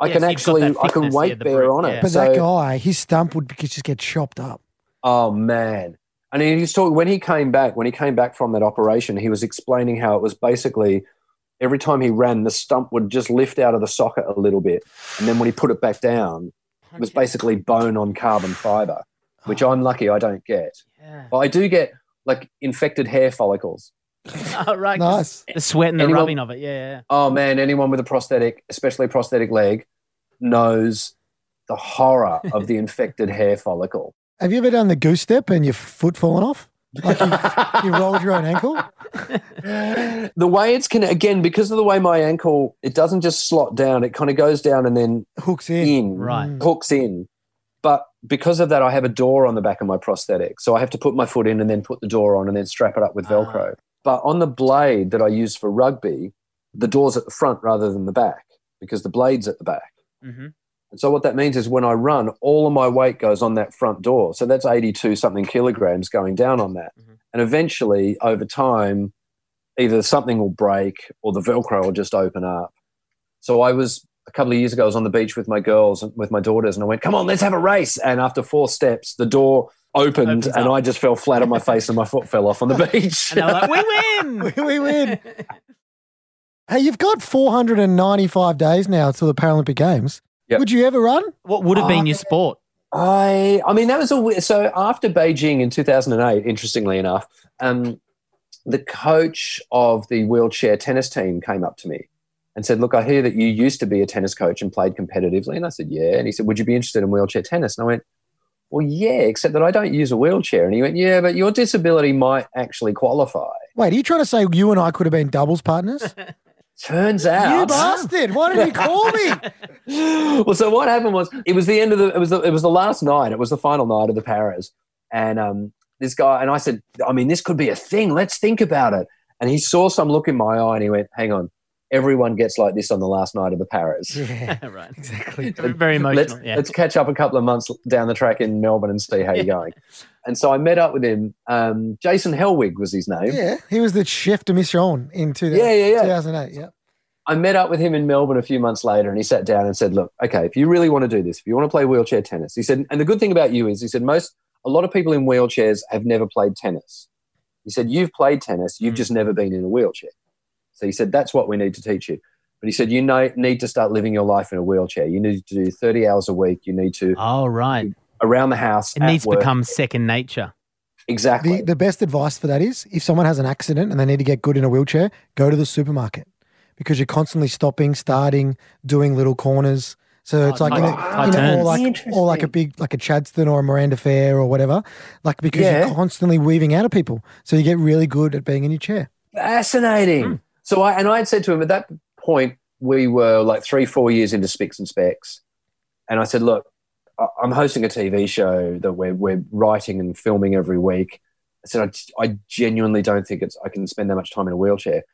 I Yeah, can so actually I can thickness, yeah, weight bear brute, on yeah. it. but so, that guy, his stump would just get chopped up. oh man! And he was talking when he came back. When he came back from that operation, he was explaining how it was basically every time he ran, the stump would just lift out of the socket a little bit, and then when he put it back down, it was basically bone on carbon fiber, which [SIGHS] I'm lucky I don't get. Yeah. But I do get like infected hair follicles. [LAUGHS] Oh, right. 'cause Nice. The sweat and the Anyone- rubbing of it. Yeah. yeah. Oh man, anyone with a prosthetic, especially a prosthetic leg, knows the horror of the [LAUGHS] infected hair follicle. Have you ever done the goose step and your foot fallen off? Like you, you [LAUGHS] rolled your own ankle? the way it's can again because of the way my ankle it doesn't just slot down; it kind of goes down and then Hooks in. in, Right. Mm. hooks in. But because of that, I have a door on the back of my prosthetic, so I have to put my foot in and then put the door on and then strap it up with Velcro. But on the blade that I use for rugby, the door's at the front rather than the back because the blade's at the back. Mm-hmm. And so what that means is when I run, all of my weight goes on that front door. So that's 82 something kilograms going down on that. Mhm. And eventually, over time, either something will break or the Velcro will just open up. So I was a couple of years ago, I was on the beach with my girls and with my daughters, and I went, come on, let's have a race. And after four steps, the door opened and up. I just fell flat on my face and my foot fell off on the [LAUGHS] beach. And they were like, we win. [LAUGHS] We- we win. [LAUGHS] Hey, you've got 495 days now till the Paralympic Games. Yep. Would you ever run? what would have been Uh, your sport? I I mean that was a we- so after Beijing in 2008 interestingly enough um the coach of the wheelchair tennis team came up to me and said look I hear that you used to be a tennis coach and played competitively and I said yeah and he said would you be interested in wheelchair tennis and I went well yeah except that I don't use a wheelchair and he went yeah but your disability might actually qualify Wait, are you trying to say you and I could have been doubles partners? [LAUGHS] turns out, you bastard! Why didn't you call me? [LAUGHS] well, so what happened was it was the end of the it was the, it was the last night. It was the final night of the Paras, and um, this guy and I said, I mean, this could be a thing. Let's think about it. And he saw some look in my eye, and he went, "Hang on, everyone gets like this on the last night of the Paras. Yeah, [LAUGHS] right. [LAUGHS] exactly. Very Let's emotional. yeah. let's catch up a couple of months down the track in Melbourne and see how you're going." And so I met up with him. Um, Jason Hellwig was his name. Yeah, he was the chef de mission in 2000, Yeah, yeah, yeah. 2008. Yeah. I met up with him in Melbourne a few months later and he sat down and said, Look, okay, if you really want to do this, if you want to play wheelchair tennis, he said, and the good thing about you is, he said, most, a lot of people in wheelchairs have never played tennis. He said, You've played tennis, you've Mm. just never been in a wheelchair. So he said, That's what we need to teach you. But he said, You know, need to start living your life in a wheelchair. You need to do 30 hours a week. You need to, Oh, right. around the house. It at needs to become second nature. Exactly. The, the best advice for that is if someone has an accident and they need to get good in a wheelchair, go to the supermarket because you're constantly stopping, starting, doing little corners. So it's Oh, like, you know, you know, or like, or like a big, like a Chadstone or a Miranda Fair or whatever. Like because Yeah. you're constantly weaving out of people, so you get really good at being in your chair. Fascinating. Hmm. So I and I had said to him at that point we were like three, four years into Spicks and Specks, and I said, "Look, I'm hosting a TV show that we're we're writing and filming every week." I said, "I, I genuinely don't think it's I can spend that much time in a wheelchair."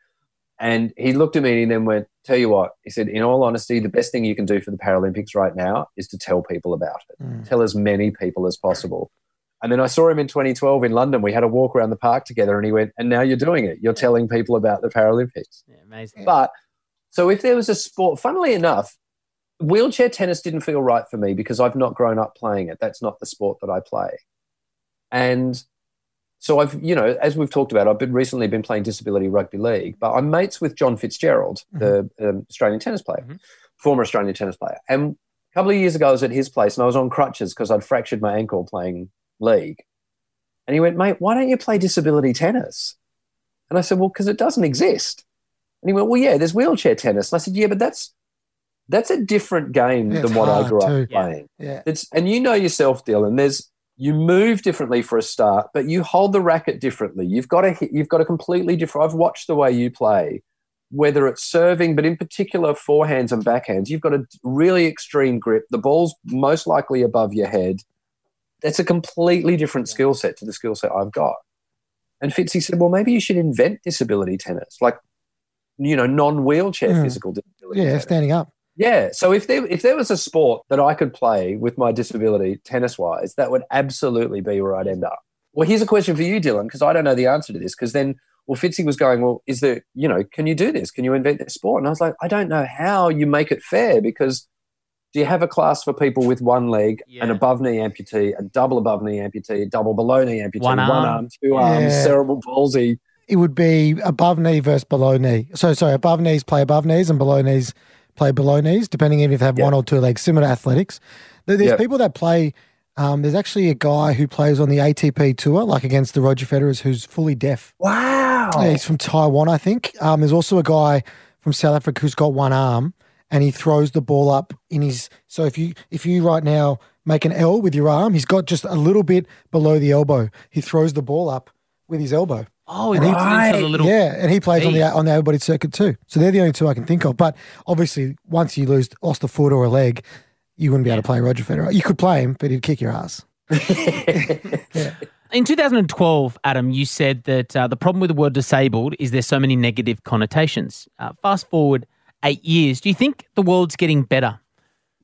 And he looked at me and he then went, "Tell you what," he said, "In all honesty, the best thing you can do for the Paralympics right now is to tell people about it. Mm. Tell as many people as possible." And then I saw him in 2012 in London. We had a walk around the park together, and he went, "And now you're doing it. You're telling people about the Paralympics." Yeah, amazing. But so if there was a sport, funnily enough, wheelchair tennis didn't feel right for me because I've not grown up playing it. That's not the sport that I play. And so I've, you know, as we've talked about, I've been recently been playing disability rugby league, but I'm mates with John Fitzgerald, the um, Australian tennis player, Mhm. former Australian tennis player. And a couple of years ago, I was at his place and I was on crutches because I'd fractured my ankle playing league. And he went, mate, why don't you play disability tennis? And I said, well, because it doesn't exist. And he went, well, yeah, there's wheelchair tennis. And I said, yeah, but that's that's a different game Yeah, than what I grew up too. Yeah. playing. Yeah, It's and you know yourself, Dylan. There's you move differently for a start, but you hold the racket differently. You've got a hit- you've got a completely different. I've watched the way you play, whether it's serving, but in particular forehands and backhands. You've got a really extreme grip. The ball's most likely above your head. That's a completely different skill set to the skill set I've got. And Fitzy said, "Well, maybe you should invent disability tennis, like you know, non-wheelchair Mm. physical disability." yeah, tennis. standing up. Yeah. So if there if there was a sport that I could play with my disability tennis wise, that would absolutely be where I'd end up. Well, here's a question for you, Dylan, because I don't know the answer to this. Because then, well, Fitzy was going, well, is there, you know, can you do this? Can you invent this sport? And I was like, I don't know how you make it fair because do you have a class for people with one leg, an above knee amputee, a double above knee amputee, a double below knee amputee, One arm. two arms, Yeah. cerebral palsy? It would be above knee versus below knee. So sorry, above knees play above knees and below knees play below knees, depending if they have Yeah. one or two legs. Similar to athletics. There's Yeah. people that play. Um, there's actually a guy who plays on the ATP tour, like against the Roger Federers, who's fully deaf. Wow. Yeah, he's from Taiwan, I think. Um, there's also a guy from South Africa who's got one arm, and he throws the ball up in his. So if you if you right now make an L with your arm, he's got just a little bit below the elbow. He throws the ball up with his elbow. Oh, he And he- into the little. yeah, and he plays on the Hey. on the able-bodied circuit too. So they're the only two I can think of. But obviously, once you lose lost a foot or a leg, you wouldn't be able to play Roger Federer. You could play him, but he'd kick your ass. [LAUGHS] In 2012, Adam, you said that uh, the problem with the word disabled is there's so many negative connotations. Uh, fast forward eight years, do you think the world's getting better?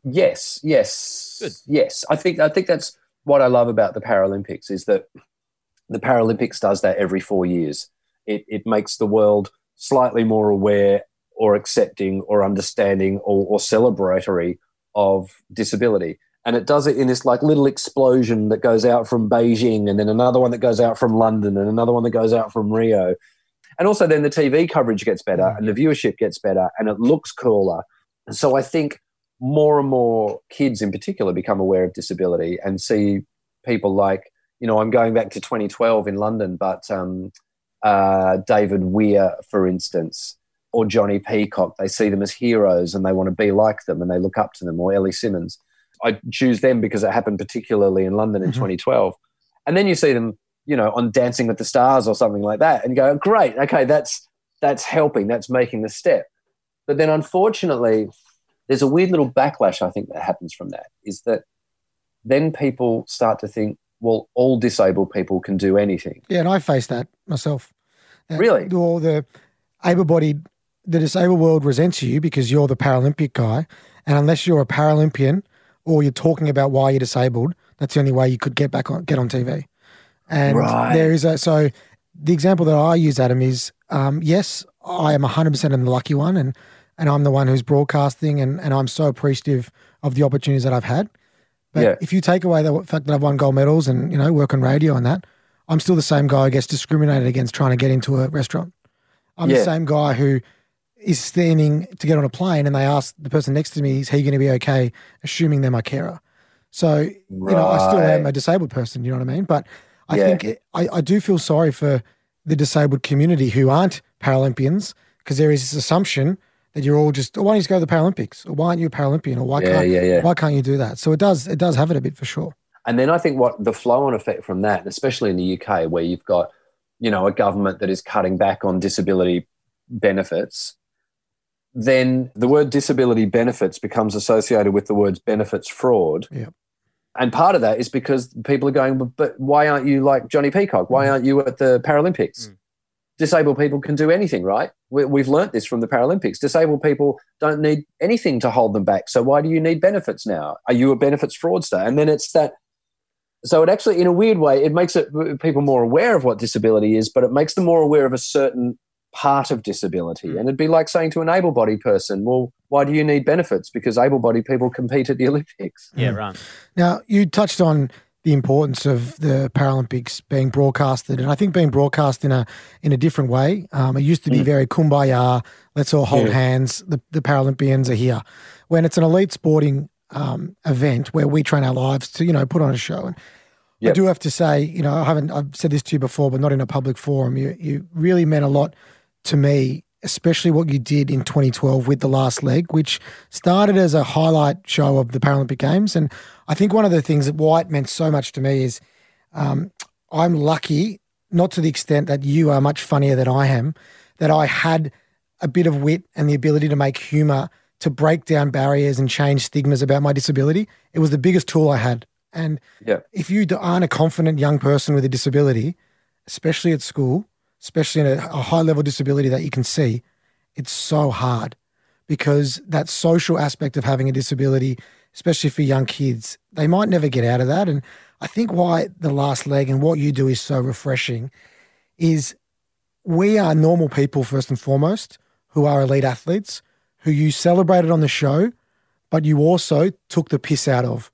Yes, yes, Good. yes. I think I think that's what I love about the Paralympics is that the Paralympics does that every four years. It it makes the world slightly more aware or accepting or understanding or, or celebratory of disability. And it does it in this like little explosion that goes out from Beijing and then another one that goes out from London and another one that goes out from Rio. And also then the TV coverage gets better and the viewership gets better and it looks cooler. So I think more and more kids in particular become aware of disability and see people like, you know, I'm going back to 2012 in London, but um, uh, David Weir, for instance, or Jonnie Peacock, they see them as heroes and they want to be like them and they look up to them, or Ellie Simmonds. I choose them because it happened particularly in London in Mhm. 2012. And then you see them, you know, on Dancing with the Stars or something like that and go, great, okay, that's that's helping, that's making the step. But then unfortunately, there's a weird little backlash I think that happens from that is that then people start to think, well, all disabled people can do anything. Yeah, and I faced that myself. That- Really? Or the able-bodied, the disabled world resents you because you're the Paralympic guy, and unless you're a Paralympian or you're talking about why you're disabled, that's the only way you could get back on get on TV. And Right. there is a so the example that I use, Adam, is um, yes, I am 100% in the lucky one, and and I'm the one who's broadcasting, and and I'm so appreciative of the opportunities that I've had. But Yeah. if you take away the fact that I've won gold medals and you know work on radio and that, I'm still the same guy who gets discriminated against trying to get into a restaurant. I'm the same guy who is standing to get on a plane and they ask the person next to me, is he going to be okay, assuming they're my carer. So, you know, I still am a disabled person, you know what I mean? But I Yeah. think it, I, I do feel sorry for the disabled community who aren't Paralympians because there is this assumption that you're all just, oh, why don't you just go to the Paralympics? Or why aren't you a Paralympian? Or why Yeah, can't yeah, why can't you do that? So it does it does have it a bit for sure. And then I think what the flow on effect from that, especially in the UK, where you've got, you know, a government that is cutting back on disability benefits, then the word disability benefits becomes associated with the words benefits fraud. Yep. And part of that is because people are going, but, why aren't you like Jonnie Peacock? Why aren't you at the Paralympics? Mm. Disabled people can do anything, right? We, we've learnt this from the Paralympics. Disabled people don't need anything to hold them back. So why do you need benefits now? Are you a benefits fraudster? And then it's that so it actually in a weird way it makes it people more aware of what disability is but it makes them more aware of a certain part of disability Mm. and it'd be like saying to an able-bodied person well why do you need benefits because able-bodied people compete at the [LAUGHS] olympics Yeah, Mm. right. Now, you touched on the importance of the Paralympics being broadcasted, and I think being broadcast in a in a different way. Um, it used to be Mm. very kumbaya, let's all hold Yeah. hands. The, the Paralympians are here. When it's an elite sporting um, event where we train our lives to, you know, put on a show. And I do have to say, you know, I haven't. I've said this to you before, but not in a public forum. You you really meant a lot to me, especially what you did in 2012 with the last leg, which started as a highlight show of the Paralympic Games. And I think one of the things that why it meant so much to me is um, I'm lucky, not to the extent that you are much funnier than I am, that I had a bit of wit and the ability to make humor to break down barriers and change stigmas about my disability. It was the biggest tool I had. And Yeah. if you aren't a confident young person with a disability, especially at school, especially in a, a high level disability that you can see, it's so hard because that social aspect of having a disability, especially for young kids, they might never get out of that. And I think why the last leg and what you do is so refreshing is we are normal people first and foremost who are elite athletes who you celebrated on the show, but you also took the piss out of.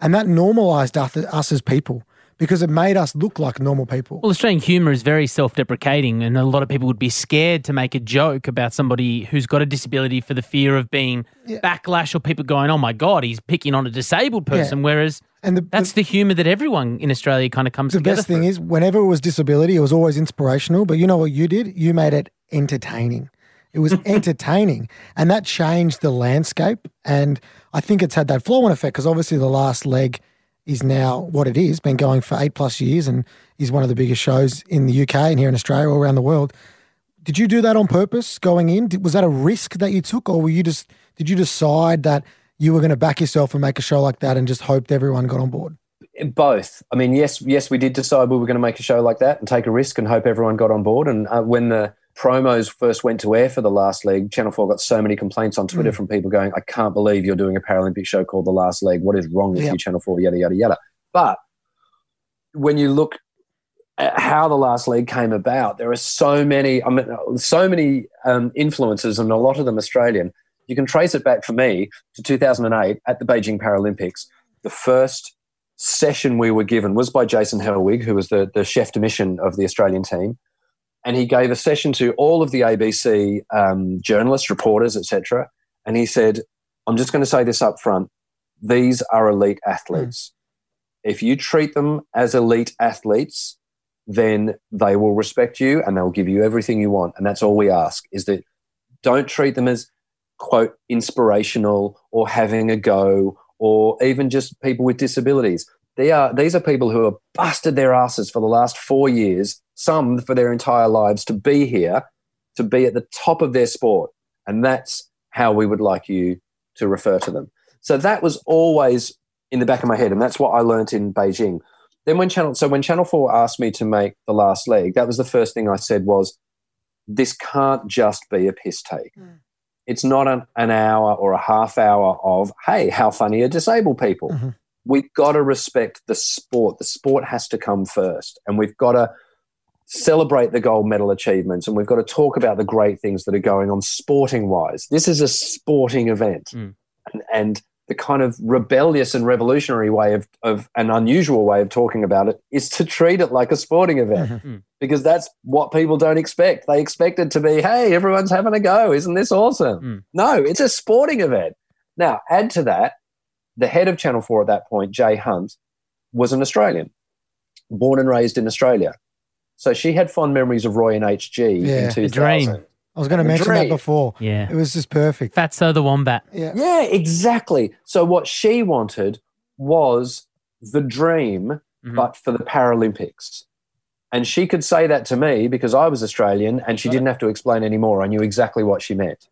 And that normalized us us as people because it made us look like normal people. Well, Australian humour is very self deprecating, and a lot of people would be scared to make a joke about somebody who's got a disability for the fear of being Yeah. backlash or people going, oh my God, he's picking on a disabled person. Whereas And the, that's the humour that everyone in Australia kind of comes to. the together best thing through. is whenever it was disability, it was always inspirational. But you know what you did? You made it entertaining. It was [LAUGHS] entertaining, and that changed the landscape. And I think it's had that flow on effect because obviously the last leg is now what it is. Been going for eight plus years, and is one of the biggest shows in the UK and here in Australia, all around the world. Did you do that on purpose going in? Did, was that a risk that you took, or were you just did you decide that you were going to back yourself and make a show like that, and just hoped everyone got on board? both i mean yes yes we did decide we were going to make a show like that and take a risk and hope everyone got on board and uh, when the promos first went to air for the last leg channel 4 got so many complaints on twitter Mm. from people going i can't believe you're doing a paralympic show called the last leg what is wrong with Yeah. you channel 4 yada yada yada but when you look at how the last leg came about there are so many i mean so many um, influences and a lot of them australian you can trace it back for me to 2008 at the beijing paralympics the first session we were given was by Jason Hellwig, who was the, the chef de mission of the Australian team. And he gave a session to all of the ABC um, journalists, reporters, etc. And he said, I'm just going to say this up front. These are elite athletes. If you treat them as elite athletes, then they will respect you and they'll give you everything you want. And that's all we ask is that don't treat them as, quote, inspirational or having a go or even just people with disabilities. They are, these are people who have busted their asses for the last four years, some for their entire lives, to be here, to be at the top of their sport. And that's how we would like you to refer to them. So that was always in the back of my head. And that's what I learnt in Beijing. Then when Channel, so when Channel 4 asked me to make the last leg, that was the first thing I said was, this can't just be a piss take it's not an, an hour or a half hour of, hey, how funny are disabled people? Mhm. We've got to respect the sport. The sport has to come first. And we've got to celebrate the gold medal achievements and we've got to talk about the great things that are going on sporting wise. This is a sporting event. Mm. And, and the kind of rebellious and revolutionary way of, of an unusual way of talking about it is to treat it like a sporting event Mhm. [LAUGHS] because that's what people don't expect. They expect it to be, hey, everyone's having a go. Isn't this awesome? Mm. No, it's a sporting event. Now, add to that, the head of Channel 4 at that point, Jay Hunt, was an Australian, born and raised in Australia. So she had fond memories of Roy and HG Yeah, in the 2000. dream. I was going to The mention that before. Yeah. It was just perfect. Fatso the Wombat. Yeah. Yeah, exactly. So what she wanted was the dream, Mhm. but for the Paralympics. And she could say that to me because I was Australian and she didn't have to explain anymore. I knew exactly what she meant.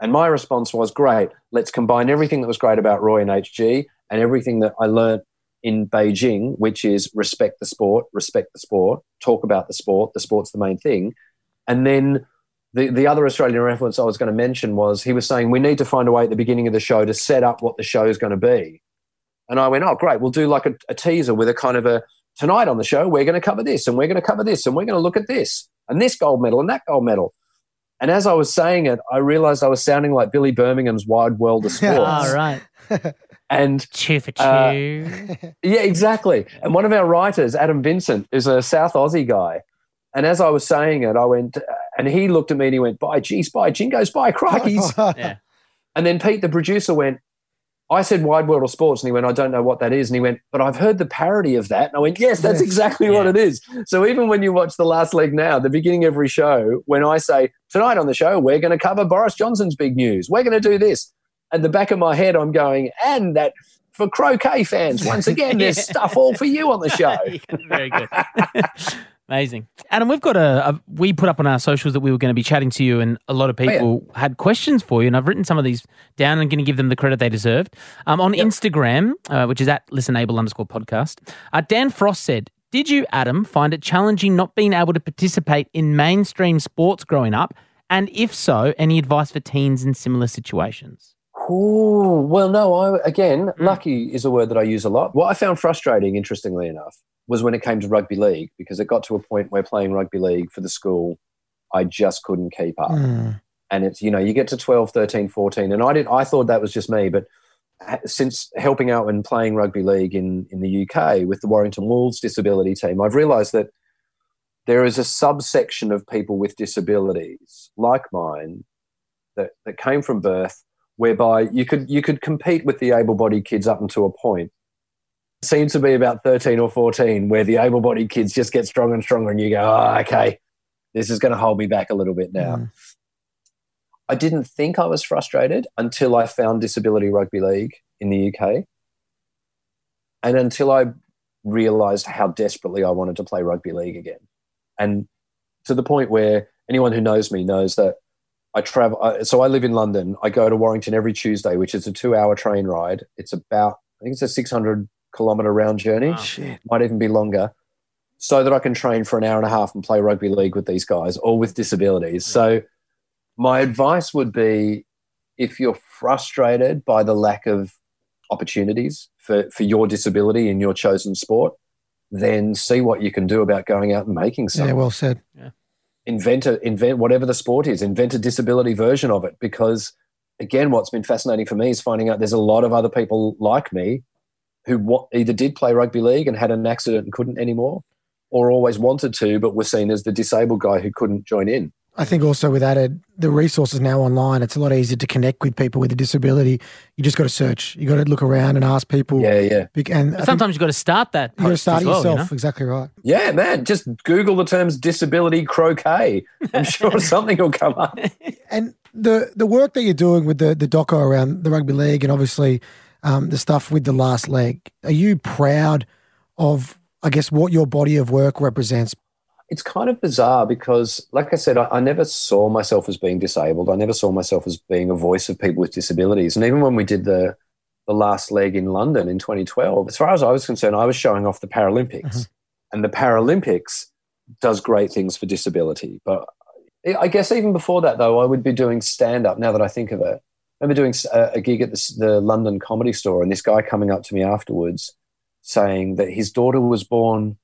And my response was great. Let's combine everything that was great about Roy and HG and everything that I learnt in Beijing, which is respect the sport, respect the sport, talk about the sport, the sport's the main thing. And then the, the other Australian reference I was going to mention was he was saying we need to find a way at the beginning of the show to set up what the show is going to be. And I went, oh, great. We'll do like a, a teaser with a kind of a tonight on the show, we're going to cover this and we're going to cover this and we're going to look at this and this gold medal and that gold medal. And as I was saying it, I realized I was sounding like Billy Birmingham's Wide World of Sports. All right. [LAUGHS] And Chew for chew. Uh, yeah, exactly. And one of our writers, Adam Vincent, is a South Aussie guy. And as I was saying it, I went, and he looked at me and he went, by geez, by jingos, by crikeys. [LAUGHS] yeah. And then Pete, the producer, went, I said Wide World of Sports. And he went, I don't know what that is. And he went, but I've heard the parody of that. And I went, yes, that's exactly what it is. So even when you watch The Last Leg Now, the beginning of every show, when I say, tonight on the show, we're going to cover Boris Johnson's big news, we're going to do this. At the back of my head, I'm going, and that for croquet fans, once again, [LAUGHS] there's stuff all for you on the [LAUGHS] show. Very good. [LAUGHS] Amazing. Adam, we've got a, a, we put up on our socials that we were going to be chatting to you, and a lot of yeah. people had questions for you. And I've written some of these down and going to give them the credit they deserved. Um, on Instagram, uh, which is at listenable underscore podcast, uh, Dan Frost said, Did you, Adam, find it challenging not being able to participate in mainstream sports growing up? And if so, any advice for teens in similar situations? Oh, well, no, I, again, lucky is a word that I use a lot. What I found frustrating, interestingly enough, was when it came to rugby league, because it got to a point where playing rugby league for the school, I just couldn't keep up. Mm. And it's, you know, you get to 12, 13, 14, and I did I thought that was just me, but since helping out and playing rugby league in, in the UK with the Warrington Wolves disability team, I've realized that there is a subsection of people with disabilities like mine that, that came from birth whereby you could you could compete with the able-bodied kids up until a point. Seems to be about 13 or 14 where the able-bodied kids just get stronger and stronger and you go, oh, okay, this is going to hold me back a little bit now. Mm. I didn't think I was frustrated until I found Disability Rugby League in the UK. And until I realized how desperately I wanted to play rugby league again. And to the point where anyone who knows me knows that I travel. I, so I live in London. I go to Warrington every Tuesday, which is a two hour train ride. It's about, I think it's a 600 kilometre round journey Wow. Shit. might even be longer, so that I can train for an hour and a half and play rugby league with these guys, all with disabilities. So, my advice would be if you're frustrated by the lack of opportunities for, for your disability in your chosen sport, then see what you can do about going out and making some Yeah, well said. Yeah. invent a, invent whatever the sport is, invent a disability version of it. Because again, what's been fascinating for me is finding out there's a lot of other people like me who wa- either did play rugby league and had an accident and couldn't anymore, or always wanted to but were seen as the disabled guy who couldn't join in. I think also with added the resources now online, it's a lot easier to connect with people with a disability. You just got to search. You got to look around and ask people. Yeah, yeah, Bec- And Sometimes you've got to start that. you got to start as it well, you yourself. know? Exactly right. yeah, man. Just Google the terms disability croquet. I'm sure [LAUGHS] something will come up. And the the work that you're doing with the the doco around the rugby league and obviously um, the stuff with the last leg, are you proud of? I guess what your body of work represents. it's kind of bizarre because, like I said, I, I never saw myself as being disabled. I never saw myself as being a voice of people with disabilities. And even when we did the the last leg in London in 2012, as far as I was concerned, I was showing off the Paralympics, Mhm. and the Paralympics does great things for disability. But I I guess even before that, though, I would be doing stand up. Now that I think of it, I remember doing uh, a gig at the, the London Comedy Store, and this guy coming up to me afterwards saying that his daughter was born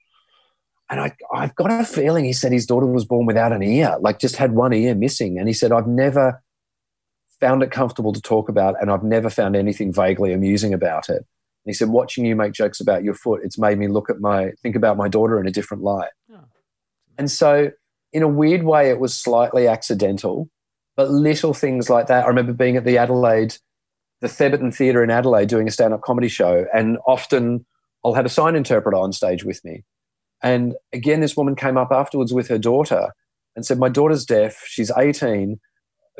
and I, I've got a feeling he said his daughter was born without an ear, like just had one ear missing. And he said, I've never found it comfortable to talk about, and I've never found anything vaguely amusing about it. And he said, watching you make jokes about your foot, it's made me look at my, think about my daughter in a different light. Oh. And so, in a weird way, it was slightly accidental, but little things like that. I remember being at the Adelaide, the Thebarton Theatre in Adelaide doing a stand up comedy show, and often I'll have a sign interpreter on stage with me. And again, this woman came up afterwards with her daughter, and said, "My daughter's deaf. She's 18.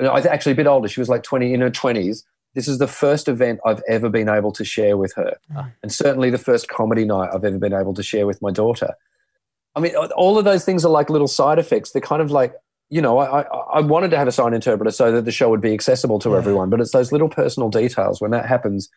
I actually a bit older. She was like 20 in her 20s. This is the first event I've ever been able to share with her, Ah. and certainly the first comedy night I've ever been able to share with my daughter. I mean, all of those things are like little side effects. They're kind of like, you know, I, I, I wanted to have a sign interpreter so that the show would be accessible to Yeah. everyone, but it's those little personal details. When that happens,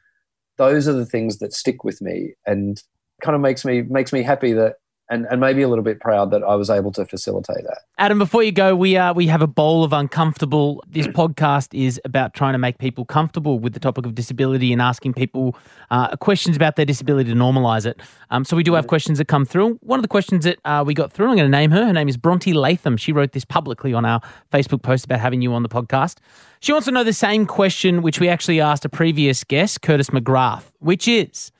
those are the things that stick with me and kind of makes me makes me happy that and, and maybe a little bit proud that I was able to facilitate that. Adam, before you go, we uh, we have a bowl of uncomfortable. This [CLEARS THROAT] podcast is about trying to make people comfortable with the topic of disability and asking people uh, questions about their disability to normalise it. Um, so we do have questions that come through. One of the questions that uh, we got through, I'm going to name her. Her name is Bronte Latham. She wrote this publicly on our Facebook post about having you on the podcast. She wants to know the same question which we actually asked a previous guest, Curtis McGrath, which is: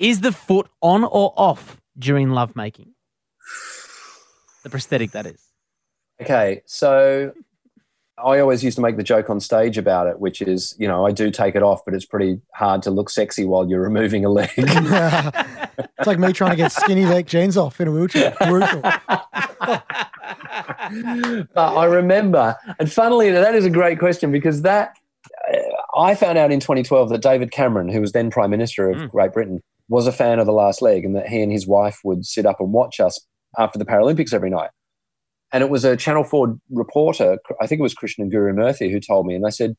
Is the foot on or off during lovemaking? The prosthetic, that is. Okay, so I always used to make the joke on stage about it, which is, you know, I do take it off, but it's pretty hard to look sexy while you're removing a leg. [LAUGHS] it's like me trying to get skinny leg jeans off in a wheelchair. Brutal. but I remember, and funnily, that is a great question because that uh, I found out in 2012 that David Cameron, who was then Prime Minister of Mm. Great Britain, was a fan of The Last Leg, and that he and his wife would sit up and watch us after the Paralympics every night. And it was a Channel 4 reporter, I think it was Krishnan Guru Murthy, who told me, and I said,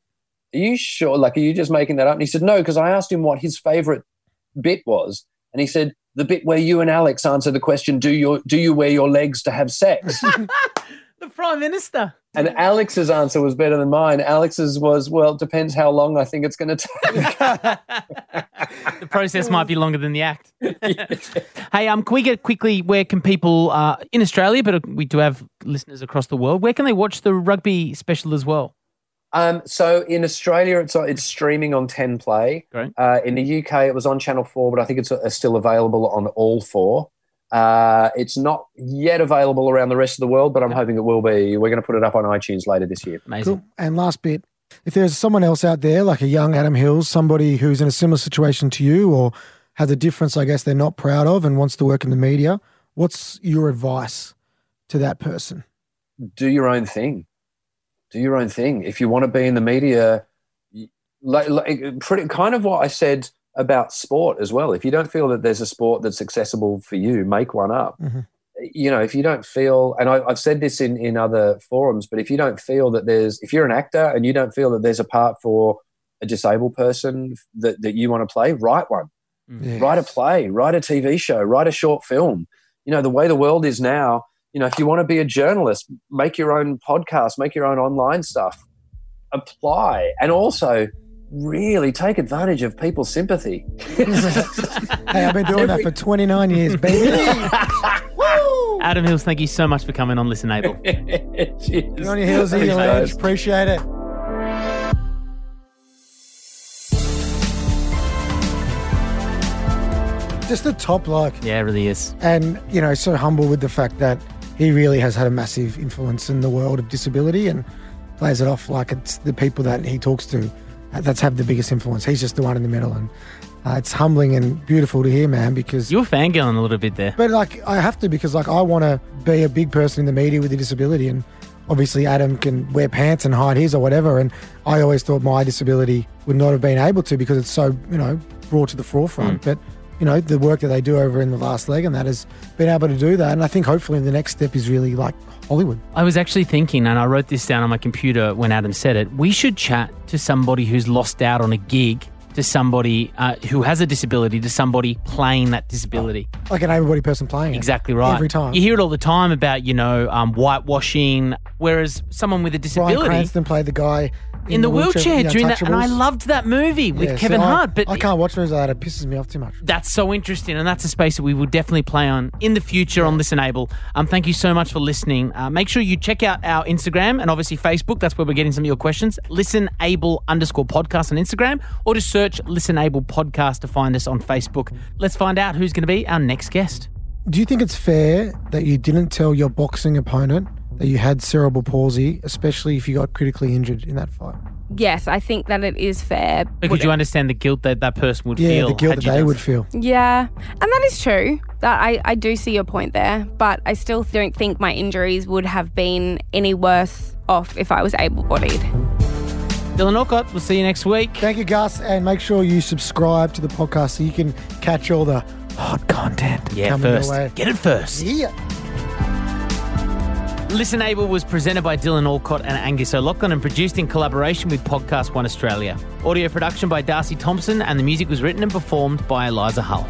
Are you sure? Like, are you just making that up? And he said, No, because I asked him what his favorite bit was. And he said, The bit where you and Alex answer the question, Do, your, do you wear your legs to have sex? [LAUGHS] [LAUGHS] The Prime Minister. And Alex's answer was better than mine. Alex's was, well, it depends how long I think it's going to take. the process might be longer than the act. [LAUGHS] hey, um, can we get quickly? Where can people uh, in Australia, but we do have listeners across the world? Where can they watch the rugby special as well? Um, so in Australia, it's it's streaming on Ten Play. Uh, in the UK, it was on Channel Four, but I think it's uh, still available on all four. Uh, it's not yet available around the rest of the world, but I'm hoping it will be. We're going to put it up on iTunes later this year. Amazing. Cool. And last bit, if there's someone else out there, like a young Adam Hills, somebody who's in a similar situation to you or has a difference, I guess, they're not proud of and wants to work in the media, what's your advice to that person? do your own thing. Do your own thing. If you want to be in the media, like, like pretty kind of what I said about sport as well. If you don't feel that there's a sport that's accessible for you, make one up. Mhm. You know, if you don't feel, and I, I've said this in in other forums, but if you don't feel that there's, if you're an actor and you don't feel that there's a part for a disabled person that that you want to play, write one Yeah. write a play, write a TV show, write a short film. You know, the way the world is now, you know, if you want to be a journalist, make your own podcast, make your own online stuff, apply, and also really take advantage of people's sympathy. [LAUGHS] Hey, I've been doing that for 29 years, baby. [LAUGHS] Adam Hills, thank you so much for coming on ListenABLE. [LAUGHS] Cheers. Good on your heels, Thanks, you guys. Appreciate it. Just a top bloke. Yeah, it really is. and you know so humble with the fact that he really has had a massive influence in the world of disability and plays it off like it's the people that he talks to that's have the biggest influence. He's just the one in the middle and uh, it's humbling and beautiful to hear man because You were fangirling a little bit there. but like i have to because like i want to be a big person in the media with a disability and obviously adam can wear pants and hide his or whatever and i always thought my disability would not have been able to because it's so you know brought to the forefront. But you know the work that they do over in the last leg and that has been able to do that and i think hopefully the next step is really like hollywood I was actually thinking, and I wrote this down on my computer when Adam said it. We should chat to somebody who's lost out on a gig, to somebody uh, who has a disability, to somebody playing that disability. like an able-bodied person playing it. Exactly right. Every time. You hear it all the time about, you know, um, whitewashing, whereas someone with a Bryan disability cranston played the guy in, the wheelchair, you know, during that. And I loved that movie with Yeah, Kevin so I- Hart. But I can't watch movies like that. It pisses me off too much. that's so interesting, and that's a space that we will definitely play on in the future on ListenABLE. Um, thank you so much for listening. Uh, make sure you check out our Instagram and obviously Facebook. That's where we're getting some of your questions. Listen Able underscore podcast on Instagram, or just search ListenABLE podcast to find us on Facebook. Let's find out who's going to be our next guest. Do you think it's fair that you didn't tell your boxing opponent that you had cerebral palsy, especially if you got critically injured in that fight? Yes, I think that it is fair. But could you understand the guilt that that person would Yeah, feel? Yeah, the guilt that you they done would feel. Yeah, and that is true. That I, I do see your point there, but I still don't think my injuries would have been any worse off if I was able bodied. Dylan Alcott, we'll see you next week. Thank you, Gus, and make sure you subscribe to the podcast so you can catch all the hot content Yeah, coming first. your way. Get it first. Yeah. ListenABLE was presented by Dylan Alcott and Angus O'Loughlin and produced in collaboration with Podcast One Australia. Audio production by Darcy Thompson and the music was written and performed by Eliza Hull.